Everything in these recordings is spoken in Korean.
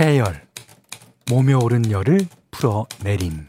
해열, 몸에 오른 열을 풀어내림.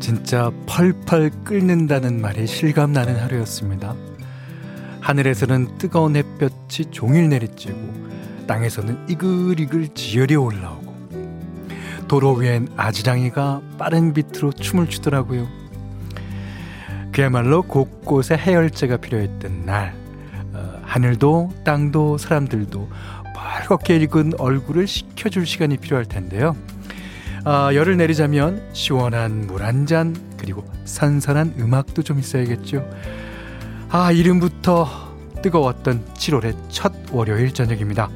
진짜 펄펄 끓는다는 말이 실감나는 하루였습니다. 하늘에서는 뜨거운 햇볕이 종일 내리쬐고 땅에서는 이글이글 지열이 올라오고 도로 위엔 아지랑이가 빠른 비트로 춤을 추더라고요. 그야말로 곳곳에 해열제가 필요했던 날 어, 하늘도 땅도 사람들도 빨갛게 익은 얼굴을 식혀줄 시간이 필요할 텐데요. 아, 열을 내리자면 시원한 물 한 잔 그리고 선선한 음악도 좀 있어야겠죠. 아 이름부터 뜨거웠던 7월의 첫 월요일 저녁입니다.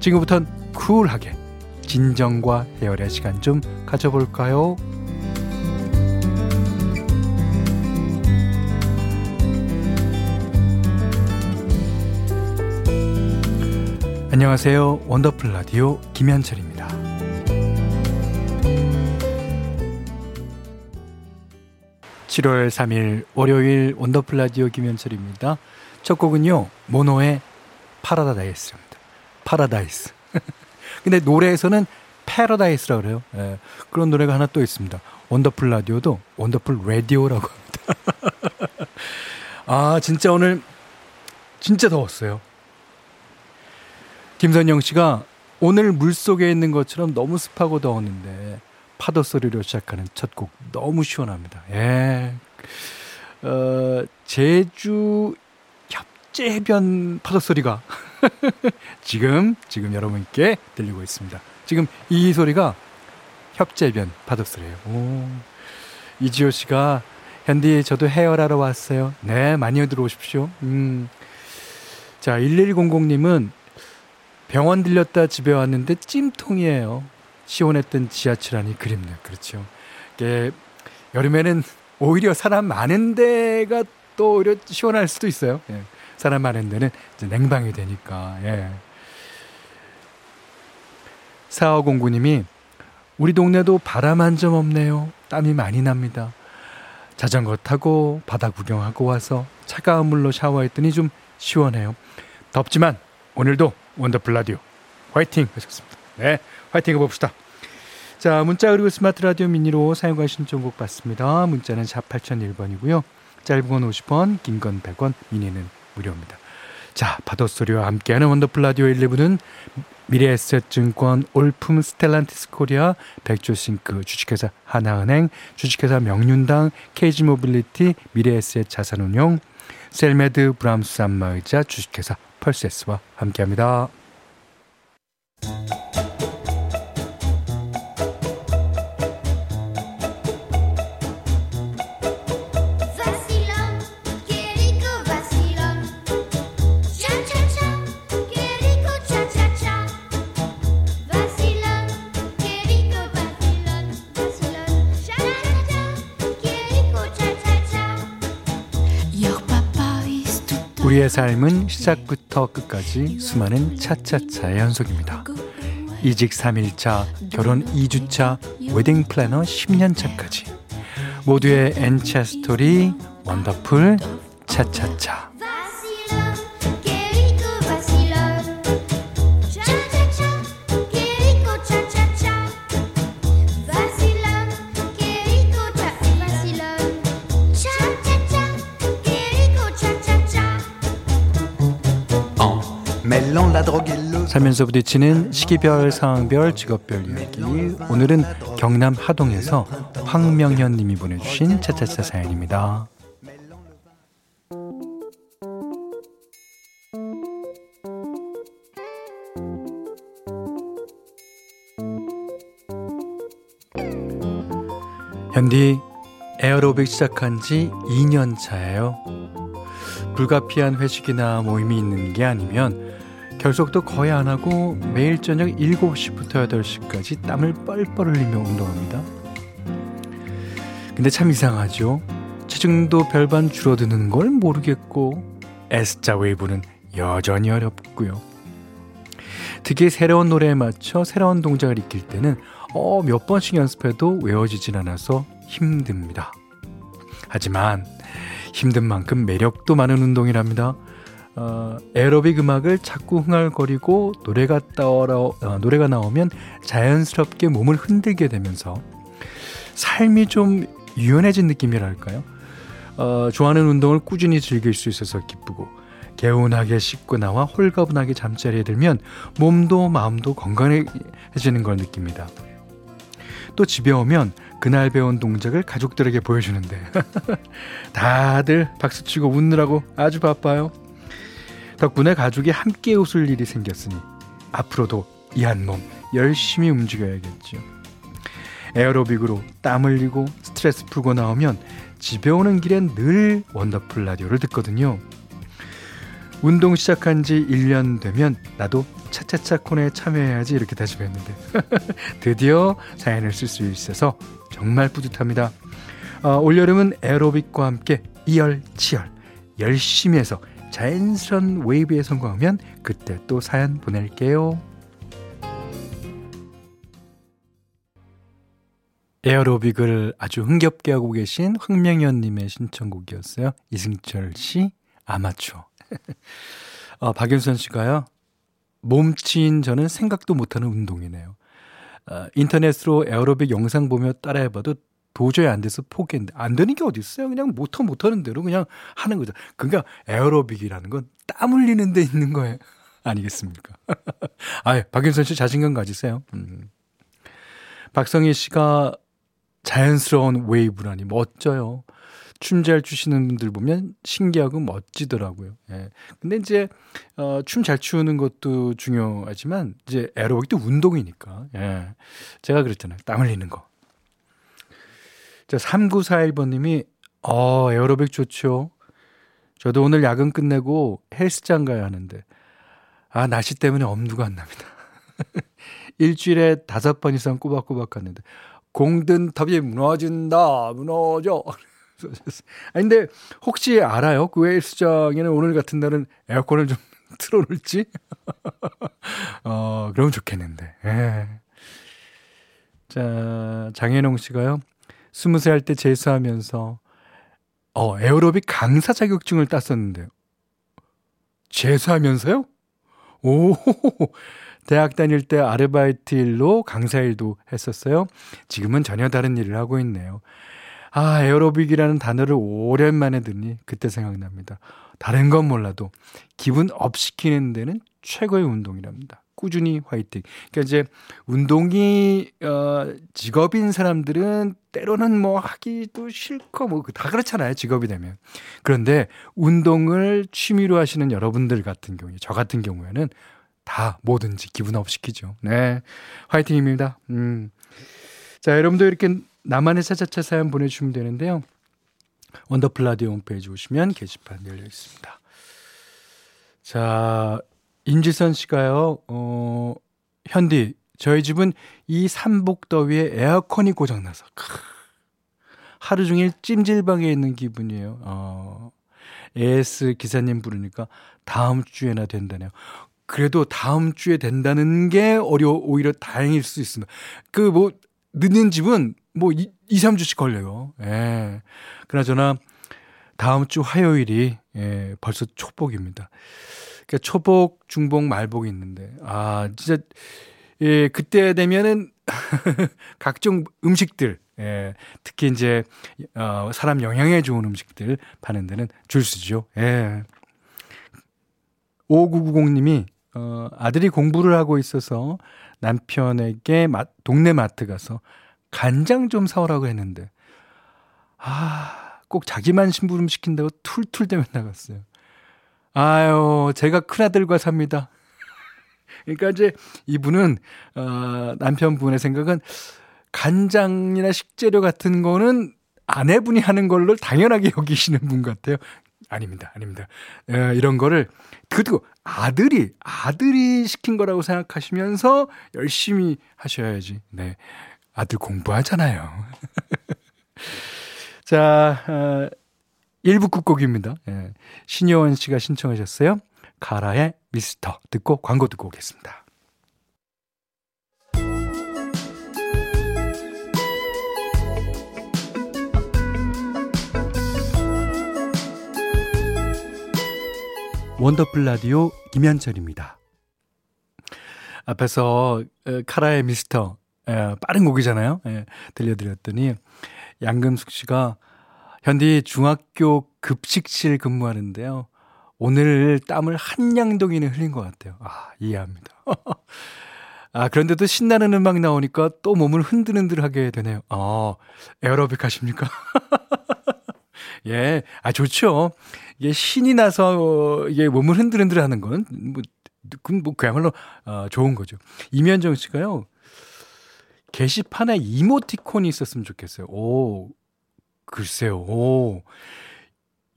지금부턴 쿨하게 진정과 해열의 시간 좀 가져볼까요? 안녕하세요. 원더풀 라디오 김현철입니다. 7월 3일 월요일 원더풀 라디오 김현철입니다. 첫 곡은요. 모노의 파라다이스입니다. 파라다이스. 근데 노래에서는 paradise라고 그래요. 예, 그런 노래가 하나 또 있습니다. 원더풀 라디오도 원더풀 라디오라고 합니다. 아, 진짜 오늘 진짜 더웠어요. 김선영 씨가 오늘 물 속에 있는 것처럼 너무 습하고 더웠는데 파도 소리로 시작하는 첫 곡 너무 시원합니다. 예. 어, 제주 협재 해변 파도 소리가 지금 지금 여러분께 들리고 있습니다. 지금 이 소리가 협재변 파도 소리예요. 오. 이지호 씨가 현디 저도 헤어라러 왔어요. 네, 많이 들어오십시오. 음. 자, 1100님은 병원 들렸다 집에 왔는데 찜통이에요. 시원했던 지하철 안이 그립네요. 그렇죠. 이게 여름에는 오히려 사람 많은 데가 또 오히려 시원할 수도 있어요. 예. 사람 많은 데는 이제 냉방이 되니까. 예. 4509님이 우리 동네도 바람 한 점 없네요. 땀이 많이 납니다. 자전거 타고 바다 구경하고 와서 차가운 물로 샤워했더니 좀 시원해요. 덥지만 오늘도 원더풀 라디오 화이팅 하셨습니다. 네, 화이팅 해봅시다. 자, 문자 그리고 스마트 라디오 미니로 사연과 신청곡 받습니다. 문자는 4 8001번이고요. 짧은 건 50원, 긴 건 100원, 미니는 무료입니다. 자, 파도 소리와 함께하는 원더풀 라디오 1부는 미래에셋증권, 올품 스텔란티스 코리아, 백조싱크, 주식회사 하나은행, 주식회사 명륜당, 케이지모빌리티, 미래에셋 자산운용, 셀메드 브람스 안마의자, 주식회사 펄세스와 함께합니다. 우리의 삶은 시작부터 끝까지 수많은 차차차의 연속입니다. 이직 3일차, 결혼 2주차, 웨딩 플래너 10년차까지 모두의 N차 스토리 원더풀 차차차 살면서 부딪히는 시기별, 상황별, 직업별 이야기. 오늘은 경남 하동에서 황명현 님이 보내주신 차차차 사연입니다. 현디 에어로빅 시작한 지 2년 차예요. 불가피한 회식이나 모임이 있는 게 아니면 결석도 거의 안 하고 매일 저녁 7시부터 8시까지 땀을 뻘뻘 흘리며 운동합니다. 근데 참 이상하죠. 체중도 별반 줄어드는 걸 모르겠고 S자 웨이브는 여전히 어렵고요. 특히 새로운 노래에 맞춰 새로운 동작을 익힐 때는 어, 몇 번씩 연습해도 외워지진 않아서 힘듭니다. 하지만 힘든 만큼 매력도 많은 운동이랍니다. 어, 에어로빅 음악을 자꾸 흥얼거리고 노래가 떠러 어, 노래가 나오면 자연스럽게 몸을 흔들게 되면서 삶이 좀 유연해진 느낌이랄까요? 어, 좋아하는 운동을 꾸준히 즐길 수 있어서 기쁘고 개운하게 씻고 나와 홀가분하게 잠자리에 들면 몸도 마음도 건강해지는 걸 느낍니다. 또 집에 오면 그날 배운 동작을 가족들에게 보여주는데 다들 박수치고 웃느라고 아주 바빠요. 덕분에 가족이 함께 웃을 일이 생겼으니 앞으로도 이 한 몸 열심히 움직여야겠죠. 에어로빅으로 땀 흘리고 스트레스 풀고 나오면 집에 오는 길엔 늘 원더풀 라디오를 듣거든요. 운동 시작한 지 1년 되면 나도 차차차 코너에 참여해야지 이렇게 다짐했는데 드디어 사연을 쓸 수 있어서 정말 뿌듯합니다. 어, 올여름은 에어로빅과 함께 이열치열 열심히 해서 자연스러운 웨이브에 성공하면 그때 또 사연 보낼게요. 에어로빅을 아주 흥겹게 하고 계신 황명현님의 신청곡이었어요. 이승철 씨 아마추어. 어, 박윤선 씨가요. 몸치인 저는 생각도 못하는 운동이네요. 어, 인터넷으로 에어로빅 영상 보며 따라해봐도 도저히 안 돼서 포기했는데 안 되는 게 어디 있어요? 그냥 못하 못하는 대로 그냥 하는 거죠. 그러니까 에어로빅이라는 건 땀 흘리는 데 있는 거예요. 아니겠습니까? 아, 박윤선 씨 자신감 가지세요. 음. 박성희 씨가 자연스러운 웨이브라니 멋져요. 춤 잘 추시는 분들 보면 신기하고 멋지더라고요. 예. 근데 이제 어, 춤 잘 추는 것도 중요하지만 이제 에어로빅도 운동이니까. 예. 제가 그랬잖아요. 땀 흘리는 거. 자, 3941번님이, 어, 에어로빅 좋죠. 저도 오늘 야근 끝내고 헬스장 가야 하는데, 아, 날씨 때문에 엄두가 안 납니다. 일주일에 다섯 번 이상 꼬박꼬박 갔는데, 공든 탑이 무너진다, 무너져. 아 근데 혹시 알아요? 그 헬스장에는 오늘 같은 날은 에어컨을 좀 틀어놓을지? 어, 그러면 좋겠는데. 예. 자, 장혜농 씨가요. 스무 살 때 재수하면서 어, 에어로빅 강사 자격증을 땄었는데 재수하면서요? 오, 대학 다닐 때 아르바이트 일로 강사 일도 했었어요. 지금은 전혀 다른 일을 하고 있네요. 아, 에어로빅이라는 단어를 오랜만에 들으니 그때 생각납니다. 다른 건 몰라도 기분 up 시키는 데는 최고의 운동이랍니다. 꾸준히 화이팅. 그러니까 이제 운동이 어 직업인 사람들은 때로는 뭐 하기도 싫고 뭐 다 그렇잖아요. 직업이 되면. 그런데 운동을 취미로 하시는 여러분들 같은 경우에 저 같은 경우에는 다 뭐든지 기분 up 시키죠. 네. 화이팅입니다. 음. 자, 여러분도 이렇게 나만의 차차차 사연 보내 주시면 되는데요. 원더풀 라디오 홈페이지 오시면 게시판 열려 있습니다. 자, 임지선 씨가요, 어, 현디, 저희 집은 이 삼복더위에 에어컨이 고장나서, 크, 하루 종일 찜질방에 있는 기분이에요. 어, AS 기사님 부르니까 다음 주에나 된다네요. 그래도 다음 주에 된다는 게 어려, 오히려 다행일 수 있습니다. 그 뭐, 늦는 집은 뭐 2, 2 3주씩 걸려요. 예. 그나저나 다음 주 화요일이 예, 벌써 초복입니다. 그러니까 초복, 중복, 말복이 있는데 아 진짜 예 그때 되면은 각종 음식들 예, 특히 이제 어, 사람 영양에 좋은 음식들 파는 데는 줄 서죠. 예. 5990님이 어, 아들이 공부를 하고 있어서 남편에게 마, 동네 마트 가서 간장 좀 사오라고 했는데 아, 꼭 자기만 심부름 시킨다고 툴툴대며 나갔어요. 아유, 제가 큰아들과 삽니다. 그러니까 이제 이분은, 어, 남편분의 생각은 간장이나 식재료 같은 거는 아내분이 하는 걸로 당연하게 여기시는 분 같아요. 아닙니다, 아닙니다. 에, 이런 거를 그리고 아들이 아들이 시킨 거라고 생각하시면서 열심히 하셔야지. 네, 아들 공부하잖아요. 자, 어, 1부 끝곡입니다. 예. 신여원 씨가 신청하셨어요. 가라의 미스터 듣고 광고 듣고 오겠습니다. 원더풀 라디오 김현철입니다. 앞에서 카라의 미스터 빠른 곡이잖아요. 예, 들려드렸더니 양금숙 씨가 현디 중학교 급식실 근무하는데요. 오늘 땀을 한 양동이는 흘린 것 같아요. 아, 이해합니다. 아, 그런데도 신나는 음악 나오니까 또 몸을 흔들흔들 하게 되네요. 아, 에어로빅 하십니까? 예, 아, 좋죠. 이게 신이 나서, 어, 이게 몸을 흔들흔들 하는 건, 뭐, 그건 뭐, 그야말로, 어, 좋은 거죠. 이면정 씨가요, 게시판에 이모티콘이 있었으면 좋겠어요. 오, 글쎄요, 오.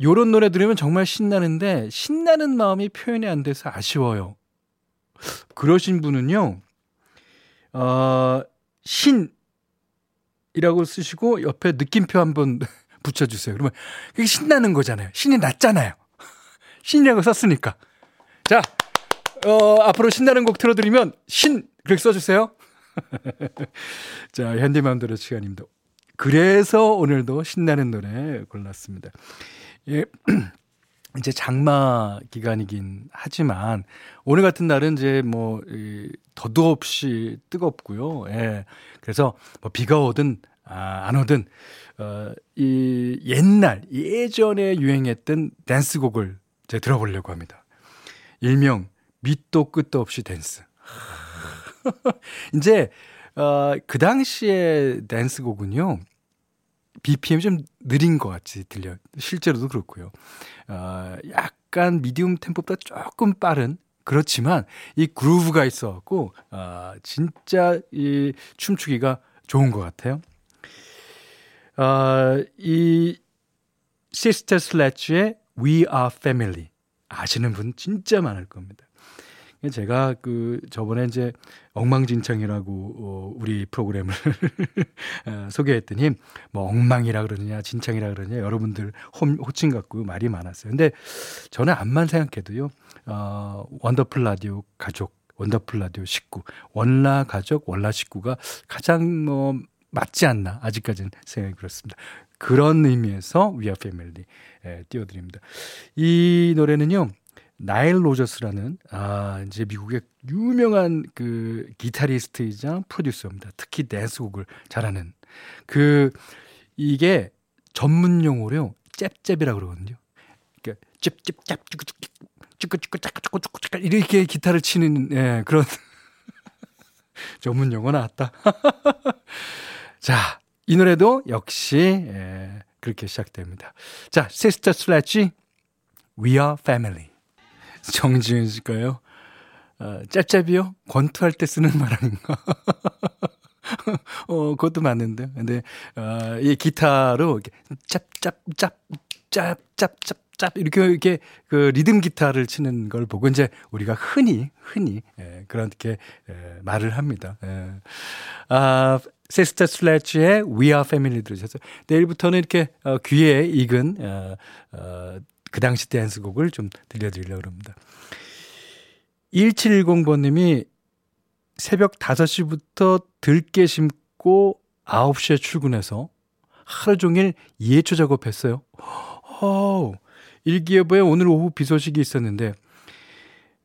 요런 노래 들으면 정말 신나는데, 신나는 마음이 표현이 안 돼서 아쉬워요. 그러신 분은요, 어, 신이라고 쓰시고 옆에 느낌표 한번 붙여 주세요. 그러면 그게 신나는 거잖아요. 신이 났잖아요. 신이라고 썼으니까. 자, 어, 앞으로 신나는 곡 틀어드리면 신 그렇게 써주세요. 자, 현대맘대로 시간입니다. 그래서 오늘도 신나는 노래 골랐습니다. 예, 이제 장마 기간이긴 하지만 오늘 같은 날은 이제 뭐 더도 없이 뜨겁고요. 예. 그래서 뭐 비가 오든 아, 안 오든 어, 이 옛날 예전에 유행했던 댄스곡을 제 들어보려고 합니다. 일명 밑도 끝도 없이 댄스. 이제 어, 그 당시에 댄스곡은요. BPM이 좀 느린 것 같이 들려. 실제로도 그렇고요. 어, 약간 미디움 템포보다 조금 빠른 그렇지만 이 그루브가 있어갖고 어, 진짜 이 춤추기가 좋은 것 같아요. 어, 이 시스터 슬래치의 We Are Family 아시는 분 진짜 많을 겁니다. 제가 그 저번에 이제 엉망진창이라고 어, 우리 프로그램을 어, 소개했더니 뭐 엉망이라 그러느냐 진창이라 그러느냐 여러분들 호, 호칭 갖고 말이 많았어요. 근데 저는 암만 생각해도요. 어 원더풀 라디오 가족 원더풀 라디오 식구 원라 가족 원라 식구가 가장 뭐 맞지 않나 아직까지는 생각이 그렇습니다. 그런 의미에서 위아 패밀리 예, 띄워드립니다. 이 노래는요 나일 로저스라는 아 이제 미국의 유명한 그 기타리스트이자 프로듀서입니다. 특히 댄스곡을 잘하는 그 이게 전문 용어로 잽잽이라고 그러거든요. 그러니까 잽잽짭 쭈꾸쭈꾸쭈꾸쭈꾸쭈꾸쭈꾸 이렇게 기타를 치는 예, 그런 전문 용어 나왔다. 자, 이 노래도 역시 예, 그렇게 시작됩니다. 자, Sister Sledge We Are Family. 정지은 씨가요. 어, 짭짭이요? 권투할 때 쓰는 말 아닌가? 어, 그것도 맞는데. 근데, 어, 이 기타로 이렇게 짭짭짭, 짭짭짭, 짭, 이렇게, 이렇게 그 리듬 기타를 치는 걸 보고 이제 우리가 흔히, 흔히, 예, 그렇게 예, 말을 합니다. 예. 아, 세스터 슬래치의 We Are Family 들으셨어요. 내일부터는 이렇게 어, 귀에 익은 어, 어, 그 당시 댄스곡을 좀 들려드리려고 합니다. 1710번님이 새벽 5시부터 들깨 심고 9시에 출근해서 하루 종일 예초 작업했어요. 어, 일기예보에 오늘 오후 비 소식이 있었는데,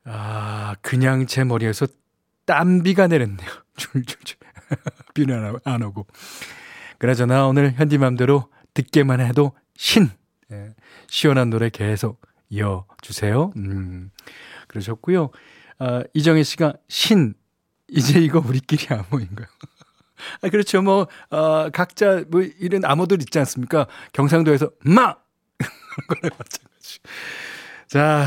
아, 그냥 제 머리에서 땀비가 내렸네요. 줄줄줄. 비는 안 오고. 그나저나 오늘 현디맘대로 듣게만 해도 신! 예, 시원한 노래 계속 이어주세요. 음, 그러셨고요. 아, 이정혜 씨가 신, 이제 이거 우리끼리 암호인가요? 아, 그렇죠. 뭐, 어, 각자, 뭐, 이런 암호들 있지 않습니까? 경상도에서, 마! 그런 거랑 마찬가지. 자,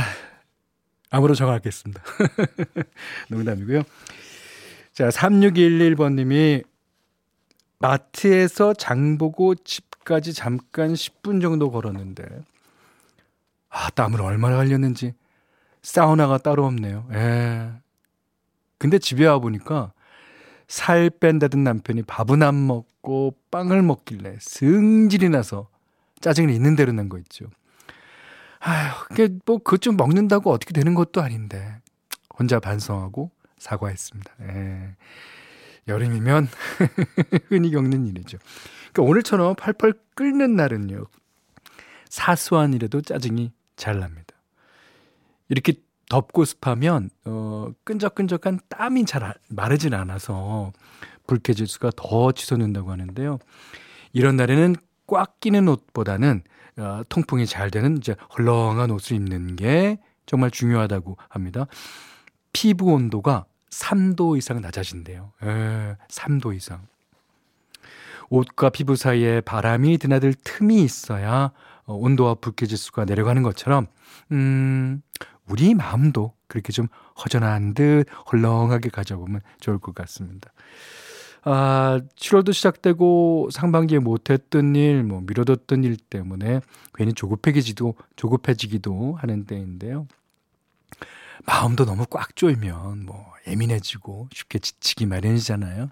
암호로 정하겠습니다. 농담이고요. 자, 3611번님이 마트에서 장 보고 집 까지 잠깐 10분 정도 걸었는데, 아, 땀을 얼마나 흘렸는지 사우나가 따로 없네요. 예. 근데 집에 와 보니까 살 뺀다던 남편이 밥은 안 먹고 빵을 먹길래 승질이 나서 짜증이 있는 대로 낸거 있죠. 아휴, 그게 뭐 그것 좀 먹는다고 어떻게 되는 것도 아닌데 혼자 반성하고 사과했습니다. 예. 여름이면 흔히 겪는 일이죠. 그러니까 오늘처럼 팔팔 끓는 날은요. 사소한 일에도 짜증이 잘 납니다. 이렇게 덥고 습하면 어 끈적끈적한 땀이 잘 마르진 않아서 불쾌지수가 더 치솟는다고 하는데요. 이런 날에는 꽉 끼는 옷보다는 어, 통풍이 잘 되는 이제 헐렁한 옷을 입는 게 정말 중요하다고 합니다. 피부 온도가 3도 이상 낮아진대요. 에, 3도 이상. 옷과 피부 사이에 바람이 드나들 틈이 있어야 어, 온도와 불쾌지수가 내려가는 것처럼 음, 우리 마음도 그렇게 좀 허전한 듯 헐렁하게 가져보면 좋을 것 같습니다. 아, 7월도 시작되고 상반기에 못했던 일, 뭐 미뤄뒀던 일 때문에 괜히 조급해지기도 조급해지기도 하는 때인데요. 마음도 너무 꽉 조이면 뭐 예민해지고 쉽게 지치기 마련이잖아요.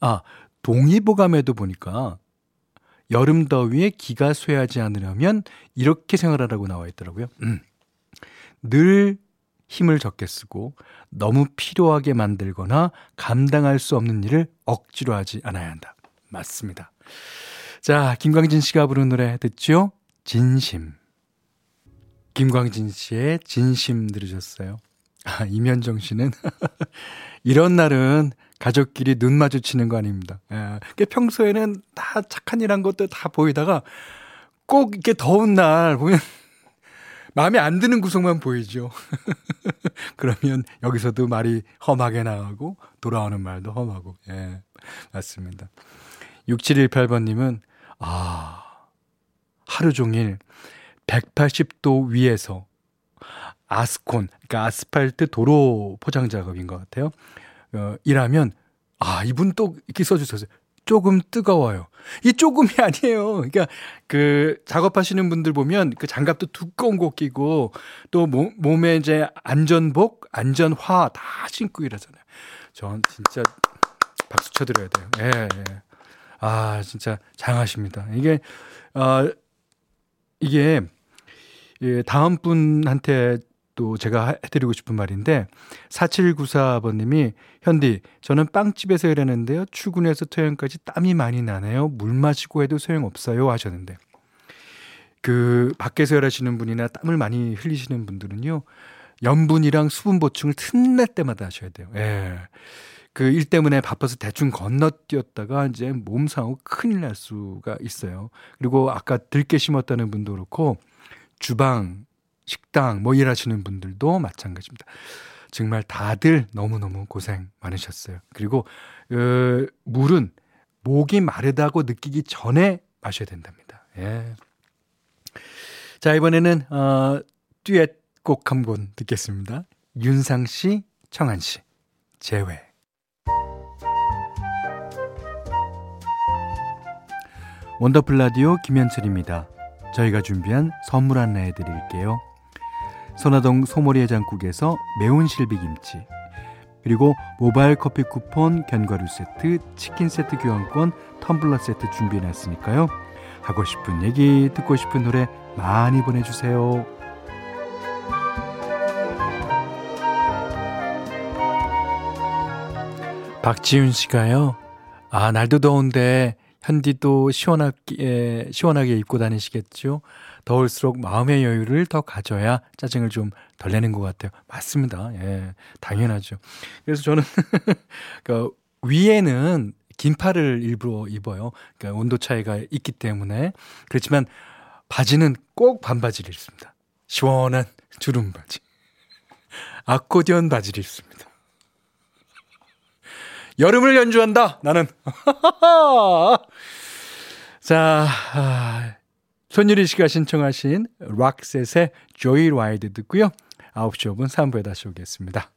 아, 동의보감에도 보니까 여름 더위에 기가 쇠하지 않으려면 이렇게 생활하라고 나와 있더라고요. 음. 늘 힘을 적게 쓰고 너무 필요하게 만들거나 감당할 수 없는 일을 억지로 하지 않아야 한다. 맞습니다. 자, 김광진 씨가 부른 노래 듣죠? 진심. 김광진 씨의 진심 들으셨어요. 아, 이면정 씨는 이런 날은 가족끼리 눈 마주치는 거 아닙니다. 예. 평소에는 다 착한 일한 것도 다 보이다가 꼭 이렇게 더운 날 보면 마음에 안 드는 구석만 보이죠. 그러면 여기서도 말이 험하게 나가고 돌아오는 말도 험하고. 예. 맞습니다. 6718번님은, 아, 하루 종일 180도 위에서 아스콘, 그러니까 아스팔트 도로 포장 작업인 것 같아요. 어, 일하면, 아, 이분 또 이렇게 써주셨어요. 조금 뜨거워요. 이 조금이 아니에요. 그러니까 그 작업하시는 분들 보면 그 장갑도 두꺼운 거 끼고 또 몸, 몸에 이제 안전복, 안전화 다 신고 일하잖아요. 전 진짜 박수 쳐드려야 돼요. 예, 예. 아, 진짜 장하십니다. 이게, 어, 이게, 예, 다음 분한테 또 제가 해드리고 싶은 말인데 4794번님이 현디 저는 빵집에서 일하는데요 출근해서 퇴근까지 땀이 많이 나네요 물 마시고 해도 소용없어요 하셨는데 그 밖에서 일하시는 분이나 땀을 많이 흘리시는 분들은요 염분이랑 수분 보충을 틈날 때마다 하셔야 돼요 예. 그 일 때문에 바빠서 대충 건너뛰었다가 이제 몸 상하고 큰일 날 수가 있어요. 그리고 아까 들깨 심었다는 분도 그렇고 주방 식당 뭐 일하시는 분들도 마찬가지입니다. 정말 다들 너무너무 고생 많으셨어요. 그리고 어, 물은 목이 마르다고 느끼기 전에 마셔야 된답니다. 예. 자, 이번에는 어 듀엣 곡 한 번 듣겠습니다. 윤상 씨, 청한 씨. 재회. 원더풀 라디오 김현철입니다. 저희가 준비한 선물 안내해 드릴게요. 선화동 소머리 해장국에서 매운 실비김치 그리고 모바일 커피 쿠폰, 견과류 세트, 치킨 세트 교환권, 텀블러 세트 준비해놨으니까요. 하고 싶은 얘기, 듣고 싶은 노래 많이 보내주세요. 박지윤 씨가요. 아, 날도 더운데 현디도 시원하게, 시원하게 입고 다니시겠죠? 더울수록 마음의 여유를 더 가져야 짜증을 좀 덜 내는 것 같아요. 맞습니다. 예, 당연하죠. 그래서 저는 그 위에는 긴팔을 일부러 입어요. 그러니까 온도 차이가 있기 때문에 그렇지만 바지는 꼭 반바지를 입습니다. 시원한 주름 바지. 아코디언 바지를 입습니다. 여름을 연주한다. 나는. 자, 아, 손유리 씨가 신청하신 락셋의 조이 라이드 듣고요. 9시 5분 3부에 다시 오겠습니다.